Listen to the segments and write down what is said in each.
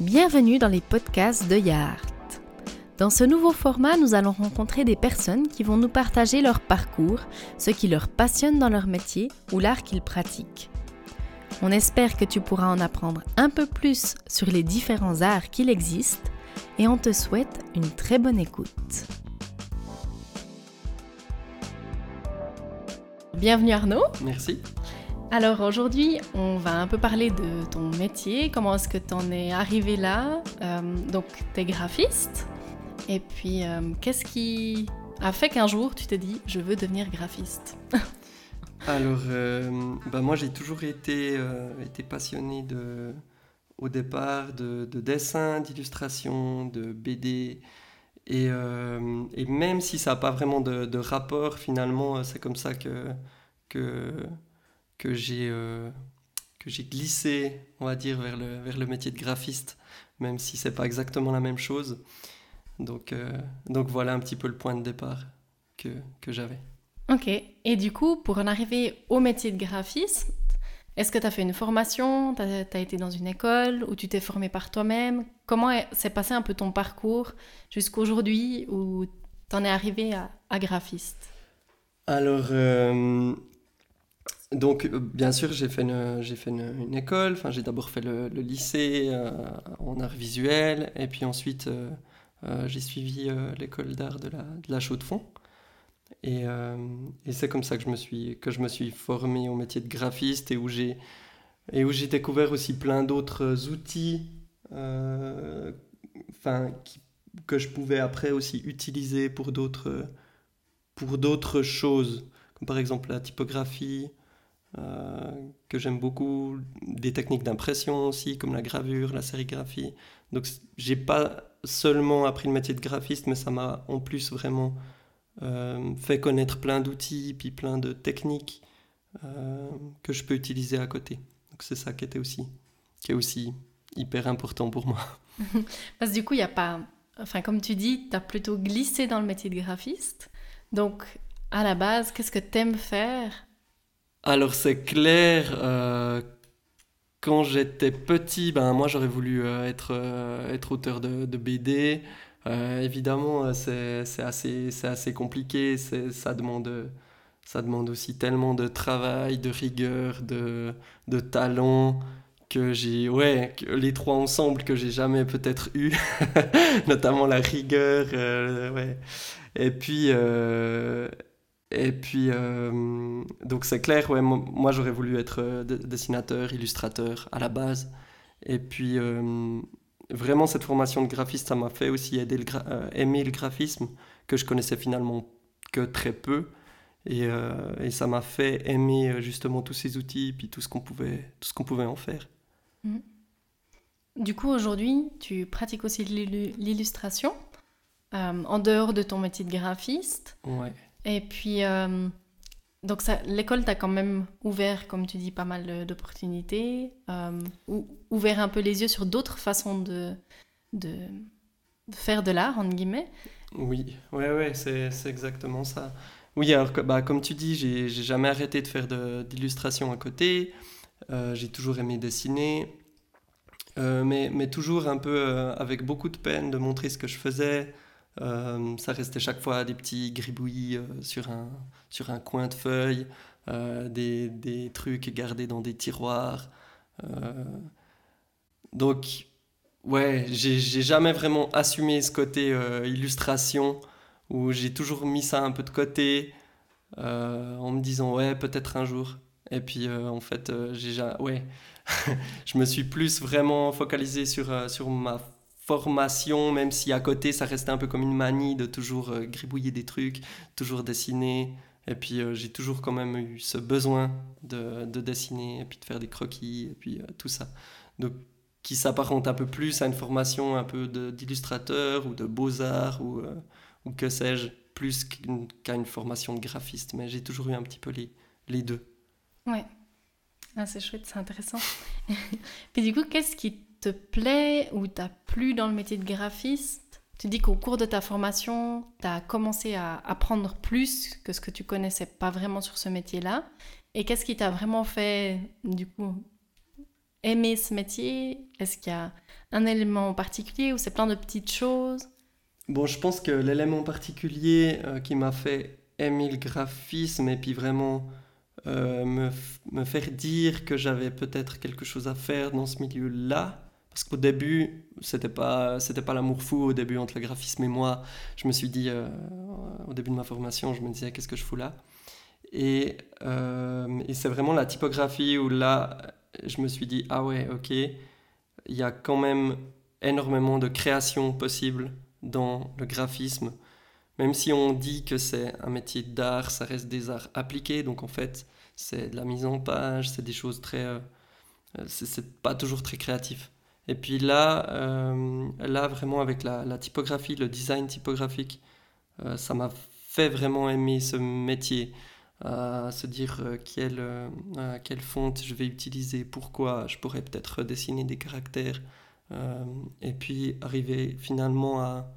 Bienvenue dans les podcasts de Yart. Dans ce nouveau format, nous allons rencontrer des personnes qui vont nous partager leur parcours, ce qui leur passionne dans leur métier ou l'art qu'ils pratiquent. On espère que tu pourras en apprendre un peu plus sur les différents arts qu'il existe et on te souhaite une très bonne écoute. Bienvenue Arnaud. Merci. Alors aujourd'hui, on va un peu parler de ton métier, comment est-ce que tu en es arrivé là. Euh, donc, tu es graphiste. Et puis, euh, qu'est-ce qui a fait qu'un jour tu t'es dit, je veux devenir graphiste? Alors, euh, bah moi j'ai toujours été, été passionné de, au départ de, dessin, d'illustration, de BD. Et, même si ça n'a pas vraiment de, de rapport, finalement, c'est comme ça que, que j'ai euh, que j'ai glissé, on va dire, vers le, vers le métier de graphiste, même si c'est pas exactement la même chose. Donc, euh, donc voilà un petit peu le point de départ que, que j'avais. Ok, et du coup, pour en arriver au métier de graphiste, est-ce que tu as fait une formation, tu as, été dans une école, ou tu t'es formé par toi-même? Comment s'est passé un peu ton parcours jusqu'aujourd'hui où tu en es arrivé à, à graphiste? Alors, euh, donc, euh, bien sûr, j'ai fait une, j'ai fait une, école. Enfin, j'ai d'abord fait le, lycée euh, en art visuel, et puis ensuite, euh, j'ai suivi l'école d'art de la, de la Chaux-de-Fonds. Et, c'est comme ça que je me suis, que je me suis formé au métier de graphiste et où j'ai, et où j'ai découvert aussi plein d'autres outils, enfin, que je pouvais après aussi utiliser pour d'autres, pour d'autres choses, comme par exemple la typographie. Euh, que j'aime beaucoup, des techniques d'impression aussi, comme la gravure, la sérigraphie. Donc j'ai pas seulement appris le métier de graphiste, mais ça m'a en plus vraiment euh, fait connaître plein d'outils, puis plein de techniques euh, que je peux utiliser à côté. Donc c'est ça qui était aussi, qui est aussi hyper important pour moi. Parce que du coup, il n'y a pas... Enfin, comme tu dis, tu as plutôt glissé dans le métier de graphiste. Donc, à la base, qu'est-ce que tu aimes faire alors c'est clair, euh, quand j'étais petit, ben moi j'aurais voulu euh, être, euh, être auteur de, BD. évidemment, c'est assez, assez compliqué, ça demande, ça demande aussi tellement de travail, de rigueur, de, de talent que j'ai ouais les trois ensemble que j'ai jamais peut-être eu notamment la rigueur ouais et puis et puis, euh, donc c'est clair, ouais, moi j'aurais voulu être euh, dessinateur, illustrateur à la base. Et puis, euh, vraiment, cette formation de graphiste, ça m'a fait aussi aider le aimer le graphisme, que je connaissais finalement que très peu. Et, et ça m'a fait aimer justement tous ces outils, puis tout ce qu'on pouvait, tout ce qu'on pouvait en faire. Mmh. Du coup, aujourd'hui, tu pratiques aussi l'illustration en dehors de ton métier de graphiste. Ouais. Et puis, euh, donc l'école t'a quand même ouvert, comme tu dis, pas mal d'opportunités, euh, ou, ouvert un peu les yeux sur d'autres façons de, faire de l'art, entre guillemets. Oui, ouais, ouais, c'est exactement ça. Oui, alors bah, comme tu dis, j'ai jamais arrêté de faire d'illustration à côté. Euh, j'ai toujours aimé dessiner, mais, mais, toujours un peu avec beaucoup de peine de montrer ce que je faisais, euh, ça restait chaque fois des petits gribouillis euh, sur, un, sur un coin de feuille, euh, des, des, trucs gardés dans des tiroirs. donc, ouais, j'ai jamais vraiment assumé ce côté illustration où j'ai toujours mis ça un peu de côté en me disant, ouais, peut-être un jour. Et puis, en fait, j'ai ouais, je me suis plus vraiment focalisé sur, sur ma formation, même si à côté ça restait un peu comme une manie de toujours euh, gribouiller des trucs, toujours dessiner. Et puis euh, j'ai toujours quand même eu ce besoin de, de, dessiner, et puis de faire des croquis, et puis euh, tout ça. Donc qui s'apparente un peu plus à une formation un peu d'illustrateur ou de beaux-arts ou, ou que sais-je, plus qu'à une, formation de graphiste. Mais j'ai toujours eu un petit peu les, les deux. Ouais. Ah, c'est chouette, c'est intéressant. puis du coup, qu'est-ce qui te plaît ou t'a plu dans le métier de graphiste Tu dis qu'au cours de ta formation, tu as commencé à apprendre plus que ce que tu connaissais pas vraiment sur ce métier-là. Et qu'est-ce qui t'a vraiment fait, du coup, aimé ce métier? Est-ce qu'il y a un élément particulier ou c'est plein de petites choses? Bon, je pense que l'élément particulier euh, qui m'a fait aimer le graphisme et puis vraiment euh, me, me, faire dire que j'avais peut-être quelque chose à faire dans ce milieu-là. Parce qu'au début, c'était pas, c'était pas l'amour fou au début entre le graphisme et moi. Je me suis dit, euh, au début de ma formation, je me disais, qu'est-ce que je fous là? Et, et c'est vraiment la typographie où là, je me suis dit, ah ouais, ok, il y a quand même énormément de créations possibles dans le graphisme. Même si on dit que c'est un métier d'art, ça reste des arts appliqués. Donc en fait, c'est de la mise en page, c'est des choses très. Euh, c'est pas toujours très créatif. Et puis là, euh, là vraiment avec la, typographie, le design typographique, euh, ça m'a fait vraiment aimer ce métier. se dire quelle, quelle fonte je vais utiliser, pourquoi je pourrais peut-être dessiner des caractères. et puis arriver finalement à,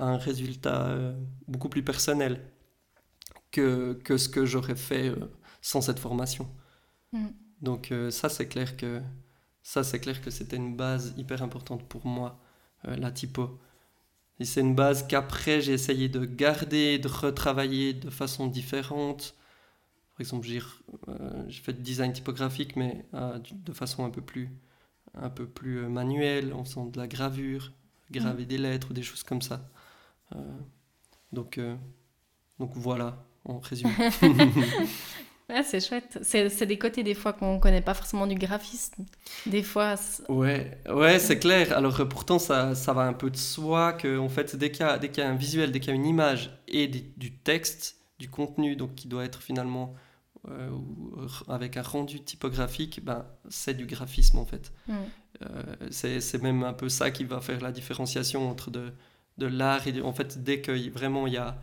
un résultat euh, beaucoup plus personnel que, que ce que j'aurais fait euh, sans cette formation. Mm. Donc euh, ça c'est clair que ça c'est clair que c'était une base hyper importante pour moi la typo. Et c'est une base qu'après j'ai essayé de garder, de retravailler de façon différente. Par exemple, j'ai fait du design typographique, mais de façon un peu plus, un peu plus manuelle, en faisant de la gravure, graver mm. des lettres ou des choses comme ça. Euh, donc, euh, donc voilà, en résumé. c'est chouette. C'est des côtés des fois qu'on ne connaît pas forcément du graphisme. Des fois. Ouais, ouais c'est clair. Alors pourtant, ça, ça va un peu de soi que en fait, dès qu'il y, y, a un visuel, dès qu'il y a une image et du texte, du contenu, donc qui doit être finalement euh, avec un rendu typographique, ben, c'est du graphisme en fait. Mm. c'est même un peu ça qui va faire la différenciation entre de, de l'art. Et en fait, dès que vraiment il y a,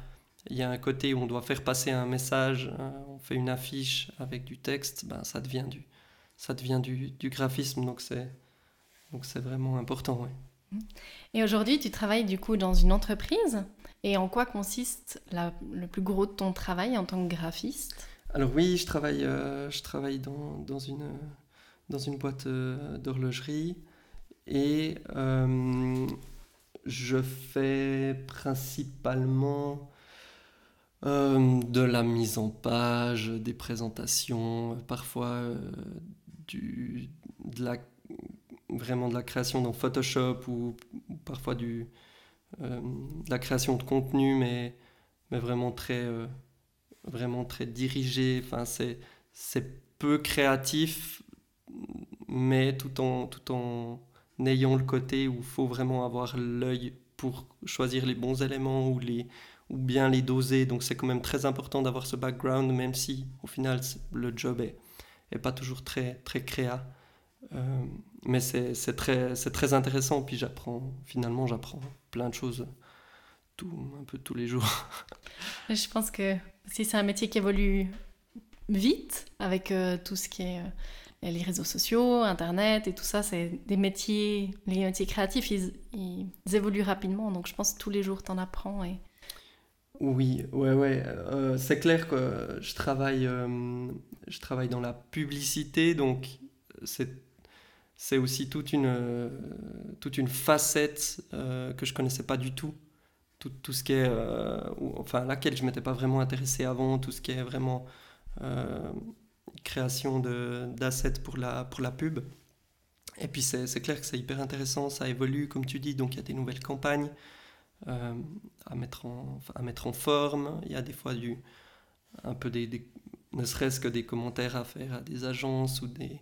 il y a un côté où on doit faire passer un message, hein, on fait une affiche avec du texte, ben, ça devient du, ça devient du, du graphisme. Donc c'est, donc c'est vraiment important. Et aujourd'hui, tu travailles du coup dans une entreprise. Et en quoi consiste la, le plus gros de ton travail en tant que graphiste? Alors oui, je travaille, euh, je travaille dans, dans, une, dans une boîte euh, d'horlogerie. Et euh, je fais principalement euh, de la mise en page, des présentations, parfois euh, du, de la, vraiment de la création dans Photoshop ou, parfois du, euh, de la création de contenu, mais, mais vraiment très, vraiment très dirigé. Enfin, c'est, c'est peu créatif, mais tout en, tout en n'ayant le côté où il faut vraiment avoir l'œil pour choisir les bons éléments ou, les, ou bien les doser. Donc c'est quand même très important d'avoir ce background, même si au final le job est, est pas toujours très, très créa. Euh, mais c'est très, très intéressant, puis j'apprends, finalement j'apprends plein de choses tout, un peu tous les jours. Je pense que si c'est un métier qui évolue vite, avec euh, tout ce qui est... Euh, les réseaux sociaux, Internet et tout ça, c'est des métiers, les métiers créatifs, ils, évoluent rapidement. Donc je pense que tous les jours, tu en apprends. Oui, ouais, ouais. Euh, c'est clair que je travaille, euh, je travaille dans la publicité, donc c'est, c'est aussi toute une, toute une facette euh, que je connaissais pas du tout. Tout, tout ce qui est, enfin, laquelle je m'étais pas vraiment intéressé avant, tout ce qui est vraiment création d'assets pour la, pour la pub. Et puis c'est clair que c'est hyper intéressant, ça évolue comme tu dis, donc il y a des nouvelles campagnes euh, à, mettre en, à mettre en forme, il y a des fois du, un peu des, ne serait-ce que des commentaires à faire à des agences ou des...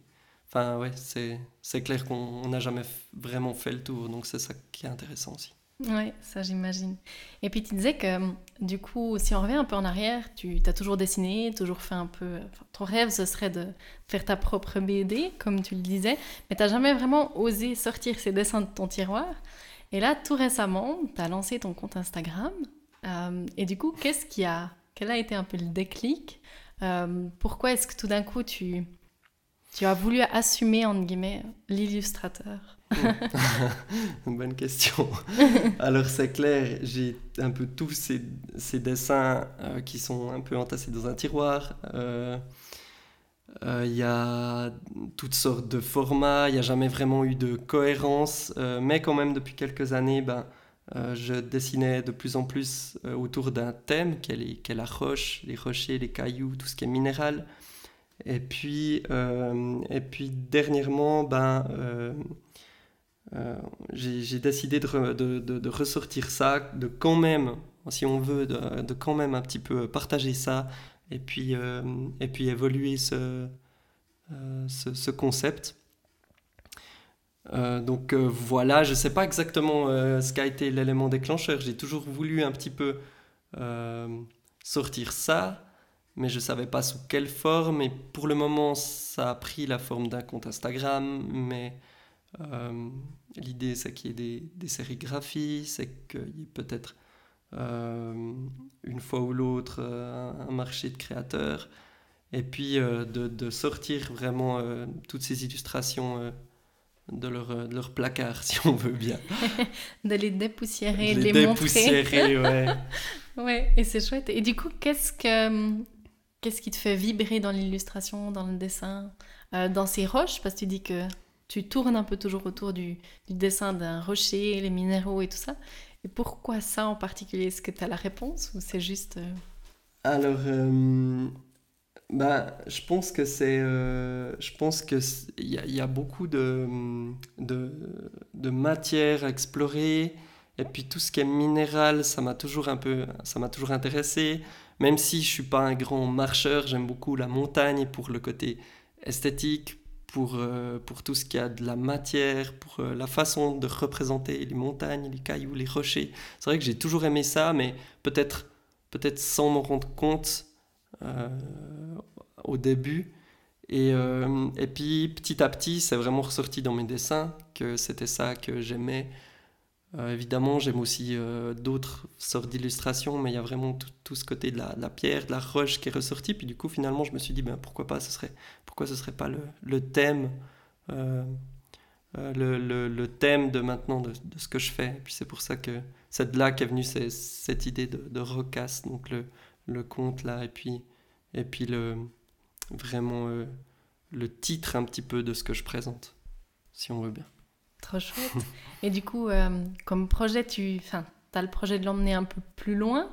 Enfin ouais, c'est clair qu'on n'a jamais vraiment fait le tour, donc c'est ça qui est intéressant aussi. Oui, ça j'imagine. Et puis tu disais que du coup, si on revient un peu en arrière, tu as toujours dessiné, toujours fait un peu... ton rêve, ce serait de faire ta propre BD, comme tu le disais, mais tu n'as jamais vraiment osé sortir ces dessins de ton tiroir. Et là, tout récemment, tu as lancé ton compte Instagram. Euh, et du coup, qu'est-ce qui a... Quel a été un peu le déclic? Euh, Pourquoi est-ce que tout d'un coup, tu, tu as voulu assumer, entre guillemets, l'illustrateur? Bonne question. Alors c'est clair, j'ai un peu tous ces, dessins euh, qui sont un peu entassés dans un tiroir. Il y a toutes sortes de formats, il n'y a jamais vraiment eu de cohérence, mais quand même depuis quelques années, ben, je dessinais de plus en plus autour d'un thème qui est, la roche, les rochers, les cailloux, tout ce qui est minéral. Et puis, et puis dernièrement, ben, euh, j'ai décidé de, ressortir ça, de quand même, si on veut, de, quand même un petit peu partager ça et puis, euh, et puis évoluer ce, euh, ce, ce, concept. donc voilà, je ne sais pas exactement ce qu'a été l'élément déclencheur. J'ai toujours voulu un petit peu sortir ça, mais je ne savais pas sous quelle forme. Et pour le moment, ça a pris la forme d'un compte Instagram, mais euh, l'idée, c'est qu'il y ait des, des sérigraphies, c'est qu'il y ait peut-être euh, une fois ou l'autre euh, un marché de créateurs, et puis de, de, sortir vraiment toutes ces illustrations de leur, de leur placard, si on veut bien. de les dépoussiérer, de les, les dépoussiérer, ouais. ouais, et c'est chouette. Et du coup, qu'est-ce que qu'est-ce qui te fait vibrer dans l'illustration, dans le dessin, dans ces roches? Parce que tu dis que tu tournes un peu toujours autour du, dessin d'un rocher, les minéraux et tout ça. Et pourquoi ça en particulier? Est-ce que tu as la réponse ou c'est juste... Euh, Alors, euh, bah, je pense que c'est... Euh, je pense qu'il y, a, y a beaucoup de, de, de matière à explorer. Et puis tout ce qui est minéral, ça m'a toujours un peu... Ça m'a toujours intéressé. Même si je suis pas un grand marcheur, j'aime beaucoup la montagne pour le côté esthétique, pour, euh, pour tout ce qui a de la matière, pour euh, la façon de représenter les montagnes, les cailloux, les rochers. C'est vrai que j'ai toujours aimé ça, mais peut-être peut-être sans m'en rendre compte euh, au début. Et, et puis petit à petit, c'est vraiment ressorti dans mes dessins que c'était ça que j'aimais. Euh, évidemment, j'aime aussi euh, d'autres sortes d'illustrations, mais il y a vraiment tout, ce côté de la, pierre, de la roche qui est ressorti. Puis du coup, finalement, je me suis dit, ben, pourquoi pas, ce serait, pourquoi ce serait pas le, thème, euh, le, thème de maintenant de, ce que je fais. Puis c'est pour ça que c'est de là qu'est venue cette idée de, de donc le, le conte là, et puis, et puis le, vraiment le titre un petit peu de ce que je présente, si on veut bien. Trop chouette. Et du coup, euh, comme projet, tu as le projet de l'emmener un peu plus loin,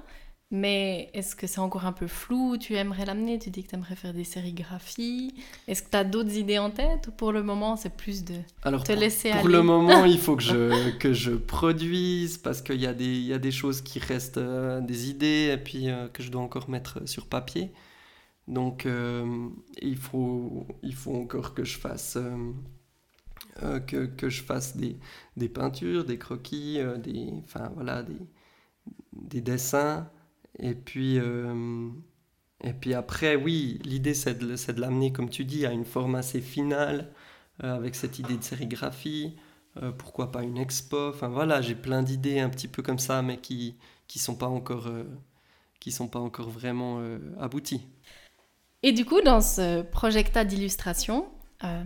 mais est-ce que c'est encore un peu flou? Tu aimerais l'amener? Tu dis que tu aimerais faire des sérigraphies. Est-ce que tu as d'autres idées en tête? Ou pour le moment, c'est plus de te laisser pour aller? Pour le moment, il faut que je, que je produise parce qu'il y, a des, y a des choses qui restent euh, des idées et puis euh, que je dois encore mettre sur papier. Donc, il, faut, il faut encore que je fasse euh, que, je fasse des, des, peintures, des croquis, euh, des, enfin, voilà, des, des, dessins. Et puis, euh, et puis après, oui, l'idée c'est de, de l'amener, comme tu dis, à une forme assez finale, avec cette idée de sérigraphie. pourquoi pas une expo Enfin voilà, j'ai plein d'idées un petit peu comme ça, mais qui qui sont pas encore qui sont pas encore vraiment abouties. Et du coup, dans ce projecta d'illustration, euh,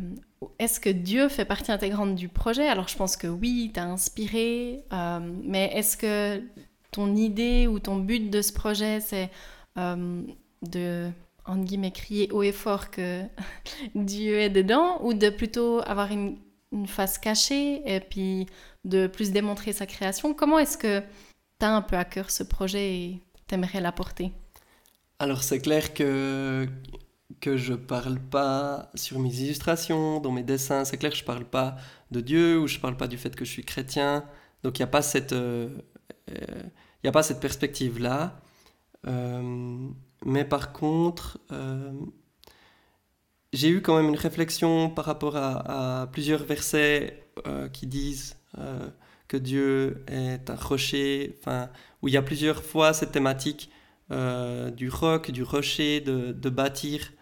est-ce que Dieu fait partie intégrante du projet? Alors je pense que oui, t'as inspiré, euh, mais est-ce que ton idée ou ton but de ce projet, c'est euh, de, entre guillemets, crier haut et fort que Dieu est dedans, ou de plutôt avoir une, une, face cachée et puis de plus démontrer sa création? Comment est-ce que t'as un peu à cœur ce projet et t'aimerais l'apporter? Alors c'est clair que que je parle pas sur mes illustrations, dans mes dessins. C'est clair que je parle pas de Dieu ou je parle pas du fait que je suis chrétien. Donc il n'y a pas cette, euh, euh, il a pas cette perspective là. Euh, mais par contre, j'ai eu quand même une réflexion par rapport à, plusieurs versets qui disent que Dieu est un rocher, où il y a plusieurs fois cette thématique du roc, du rocher, de, de bâtir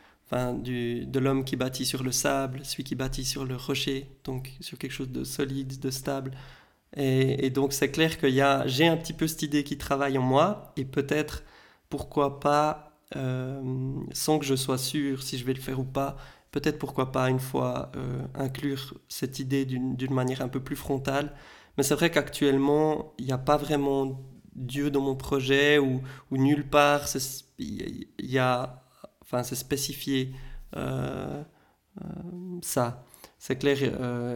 du, de l'homme qui bâtit sur le sable, celui qui bâtit sur le rocher, donc sur quelque chose de solide, de stable. Et, donc c'est clair que j'ai un petit peu cette idée qui travaille en moi, et peut-être, pourquoi pas, euh, sans que je sois sûr si je vais le faire ou pas, peut-être pourquoi pas une fois euh, inclure cette idée d'une manière un peu plus frontale. Mais c'est vrai qu'actuellement, il n'y a pas vraiment Dieu dans mon projet, ou, ou nulle part, il y a enfin c'est spécifié ça. C'est clair,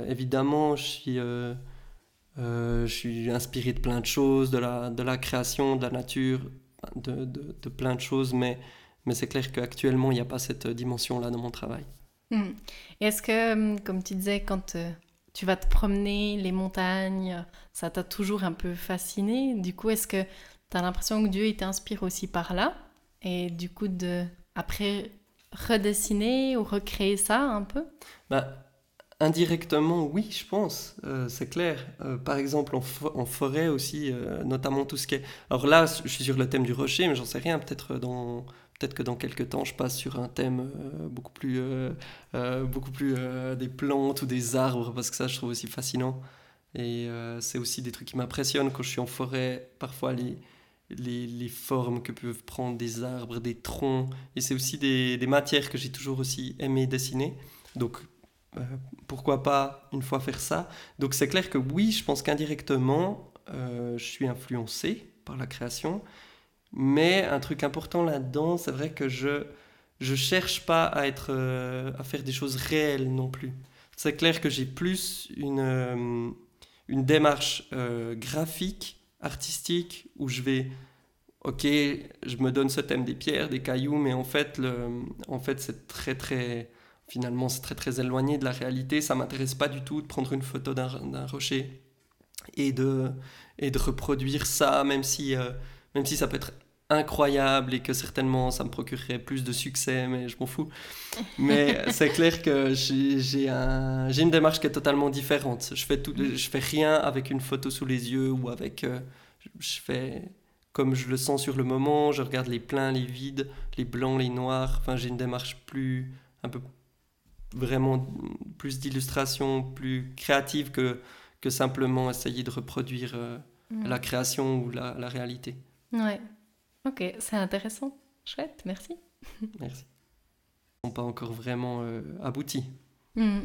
évidemment, je suis, inspiré de plein de choses, de la, création, de la nature, de, plein de choses, mais, c'est clair qu'actuellement, il n'y a pas cette dimension-là dans mon travail. Hmm. Est-ce que, comme tu disais, quand tu vas te promener, les montagnes, ça t'a toujours un peu fasciné? Du coup, est-ce que tu as l'impression que Dieu il t'inspire aussi par là? Et du coup, de après redessiner ou recréer ça un peu? Bah, Indirectement, oui, je pense, euh, c'est clair. Euh, par exemple, en, forêt aussi, euh, notamment tout ce qui est... Alors là, je suis sur le thème du rocher, mais j'en sais rien, peut-être que dans quelques temps, je passe sur un thème beaucoup plus, beaucoup plus des plantes ou des arbres, parce que ça, je trouve aussi fascinant. Et c'est aussi des trucs qui m'impressionnent quand je suis en forêt. Parfois, les, les, formes que peuvent prendre des arbres, des troncs. Et c'est aussi des, des, matières que j'ai toujours aussi aimé dessiner. Donc, euh, pourquoi pas une fois faire ça? Donc, c'est clair que oui, je pense qu'indirectement, euh, je suis influencé par la création. Mais un truc important là-dedans, c'est vrai que je je cherche pas à être euh, à faire des choses réelles non plus. C'est clair que j'ai plus une une démarche graphique artistique où je vais, ok, je me donne ce thème des pierres, des cailloux, mais en fait, le, en fait c'est très très, finalement c'est très très éloigné de la réalité. Ça m'intéresse pas du tout de prendre une photo d'un rocher et de, et de reproduire ça, même si, euh, même si ça peut être incroyable et que certainement ça me procurerait plus de succès, mais je m'en fous. Mais c'est clair que j'ai un, une démarche qui est totalement différente. Je fais, tout, je fais rien avec une photo sous les yeux ou avec... Euh, je fais comme je le sens sur le moment, je regarde les pleins, les vides, les blancs, les noirs. Enfin, j'ai une démarche plus... un peu vraiment plus d'illustration, plus créative que, que simplement essayer de reproduire euh, mm. la création ou la, la réalité. Ouais. Ok, c'est intéressant. Chouette, merci. Merci. Ils sont pas encore vraiment euh, aboutis. Hmm.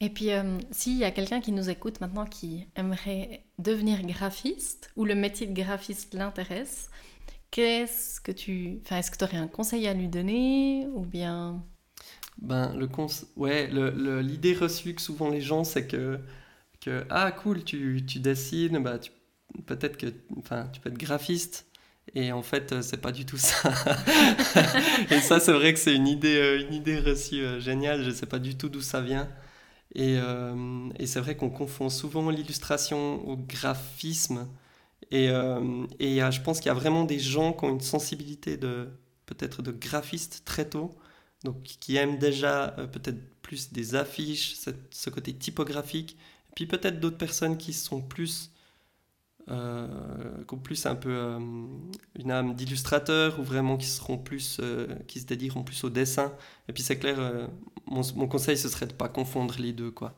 Et puis, euh, s'il y a quelqu'un qui nous écoute maintenant qui aimerait devenir graphiste ou le métier de graphiste l'intéresse, qu'est-ce que tu... Enfin, est-ce que tu aurais un conseil à lui donner ou bien... Ben, le cons... ouais, l'idée reçue que souvent les gens, c'est que, que, ah cool, tu, tu dessines, bah, peut-être que enfin, tu peux être graphiste. Et en fait, euh, c'est pas du tout ça. et ça, c'est vrai que c'est une idée, euh, une idée reçue euh, géniale. Je sais pas du tout d'où ça vient. Et, c'est vrai qu'on confond souvent l'illustration au graphisme. Et, et je pense qu'il y a vraiment des gens qui ont une sensibilité de peut-être de graphiste très tôt, donc qui aiment déjà peut-être plus des affiches, ce côté typographique. Puis peut-être d'autres personnes qui sont plus euh, plus un peu euh, une âme d'illustrateur ou vraiment qui seront plus euh, qui se dédieront plus au dessin. Et puis c'est clair mon, mon, conseil ce serait de pas confondre les deux quoi.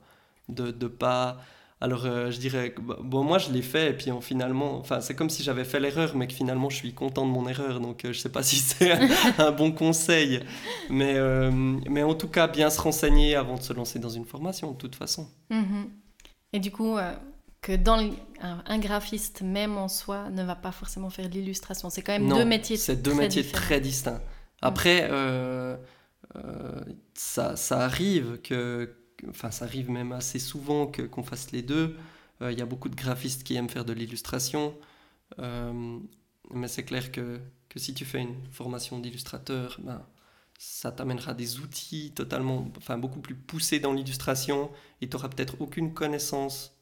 De de pas alors je dirais bah, bon moi je l'ai fait et puis finalement enfin c'est comme si j'avais fait l'erreur mais que finalement je suis content de mon erreur. Donc je sais pas si c'est un, bon conseil. Mais mais en tout cas bien se renseigner avant de se lancer dans une formation de toute façon. Mm-hmm. et du coup que dans un, graphiste même en soi ne va pas forcément faire de l'illustration. C'est quand même deux métiers c'est deux métiers très distincts. Après, euh, euh, ça, ça, arrive que, enfin ça arrive même assez souvent que qu'on fasse les deux. Euh, il y a beaucoup de graphistes qui aiment faire de l'illustration, mais c'est clair que, que si tu fais une formation d'illustrateur, ben, ça t'amènera des outils totalement, enfin beaucoup plus poussés dans l'illustration et tu n'auras peut-être aucune connaissance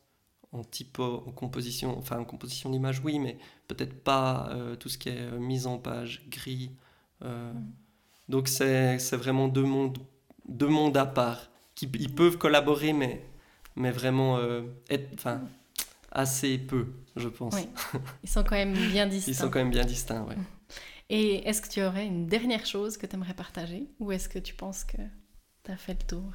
en typo, en composition, enfin en composition d'image, oui, mais peut-être pas euh, tout ce qui est euh, mise en page, gris. Euh. Mm. Donc c'est vraiment deux mondes, deux mondes à part. Qui, ils peuvent collaborer, mais, mais vraiment être, enfin, assez peu, je pense. Oui. Ils sont quand même bien distincts. Ils sont quand même bien distincts, oui. Et est-ce que tu aurais une dernière chose que tu aimerais partager Ou est-ce que tu penses que tu as fait le tour?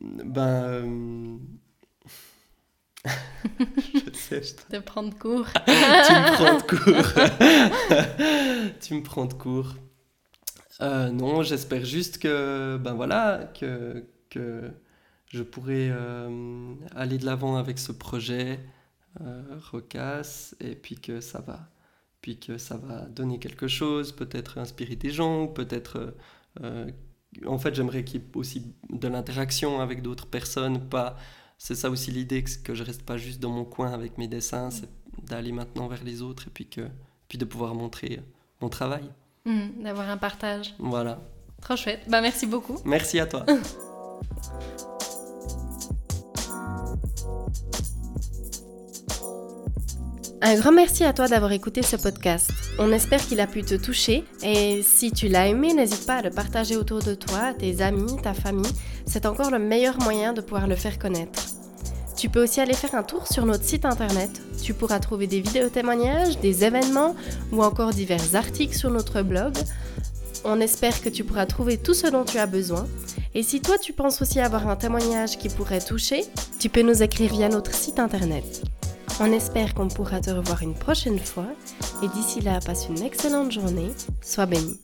Ben. Euh, je sais, je... De prendre cours. tu me prends de cours. tu me prends de cours. Euh, non, j'espère juste que, ben voilà, que, que je pourrai euh, aller de l'avant avec ce projet, Rocasse, et puis que ça va, puis que ça va donner quelque chose, peut-être inspirer des gens, peut-être... Euh, en fait, j'aimerais qu'il y ait aussi de l'interaction avec d'autres personnes, pas... C'est ça aussi l'idée, que je reste pas juste dans mon coin avec mes dessins, c'est d'aller maintenant vers les autres et puis, que, puis de pouvoir montrer mon travail. Mmh, d'avoir un partage. Voilà. Trop chouette. Bah, merci beaucoup. Merci à toi. Un grand merci à toi d'avoir écouté ce podcast. On espère qu'il a pu te toucher et si tu l'as aimé, n'hésite pas à le partager autour de toi, tes amis, ta famille. C'est encore le meilleur moyen de pouvoir le faire connaître. Tu peux aussi aller faire un tour sur notre site internet. Tu pourras trouver des vidéos témoignages, des événements ou encore divers articles sur notre blog. On espère que tu pourras trouver tout ce dont tu as besoin. Et si toi tu penses aussi avoir un témoignage qui pourrait toucher, tu peux nous écrire via notre site internet. On espère qu'on pourra te revoir une prochaine fois et d'ici là, passe une excellente journée. Sois béni.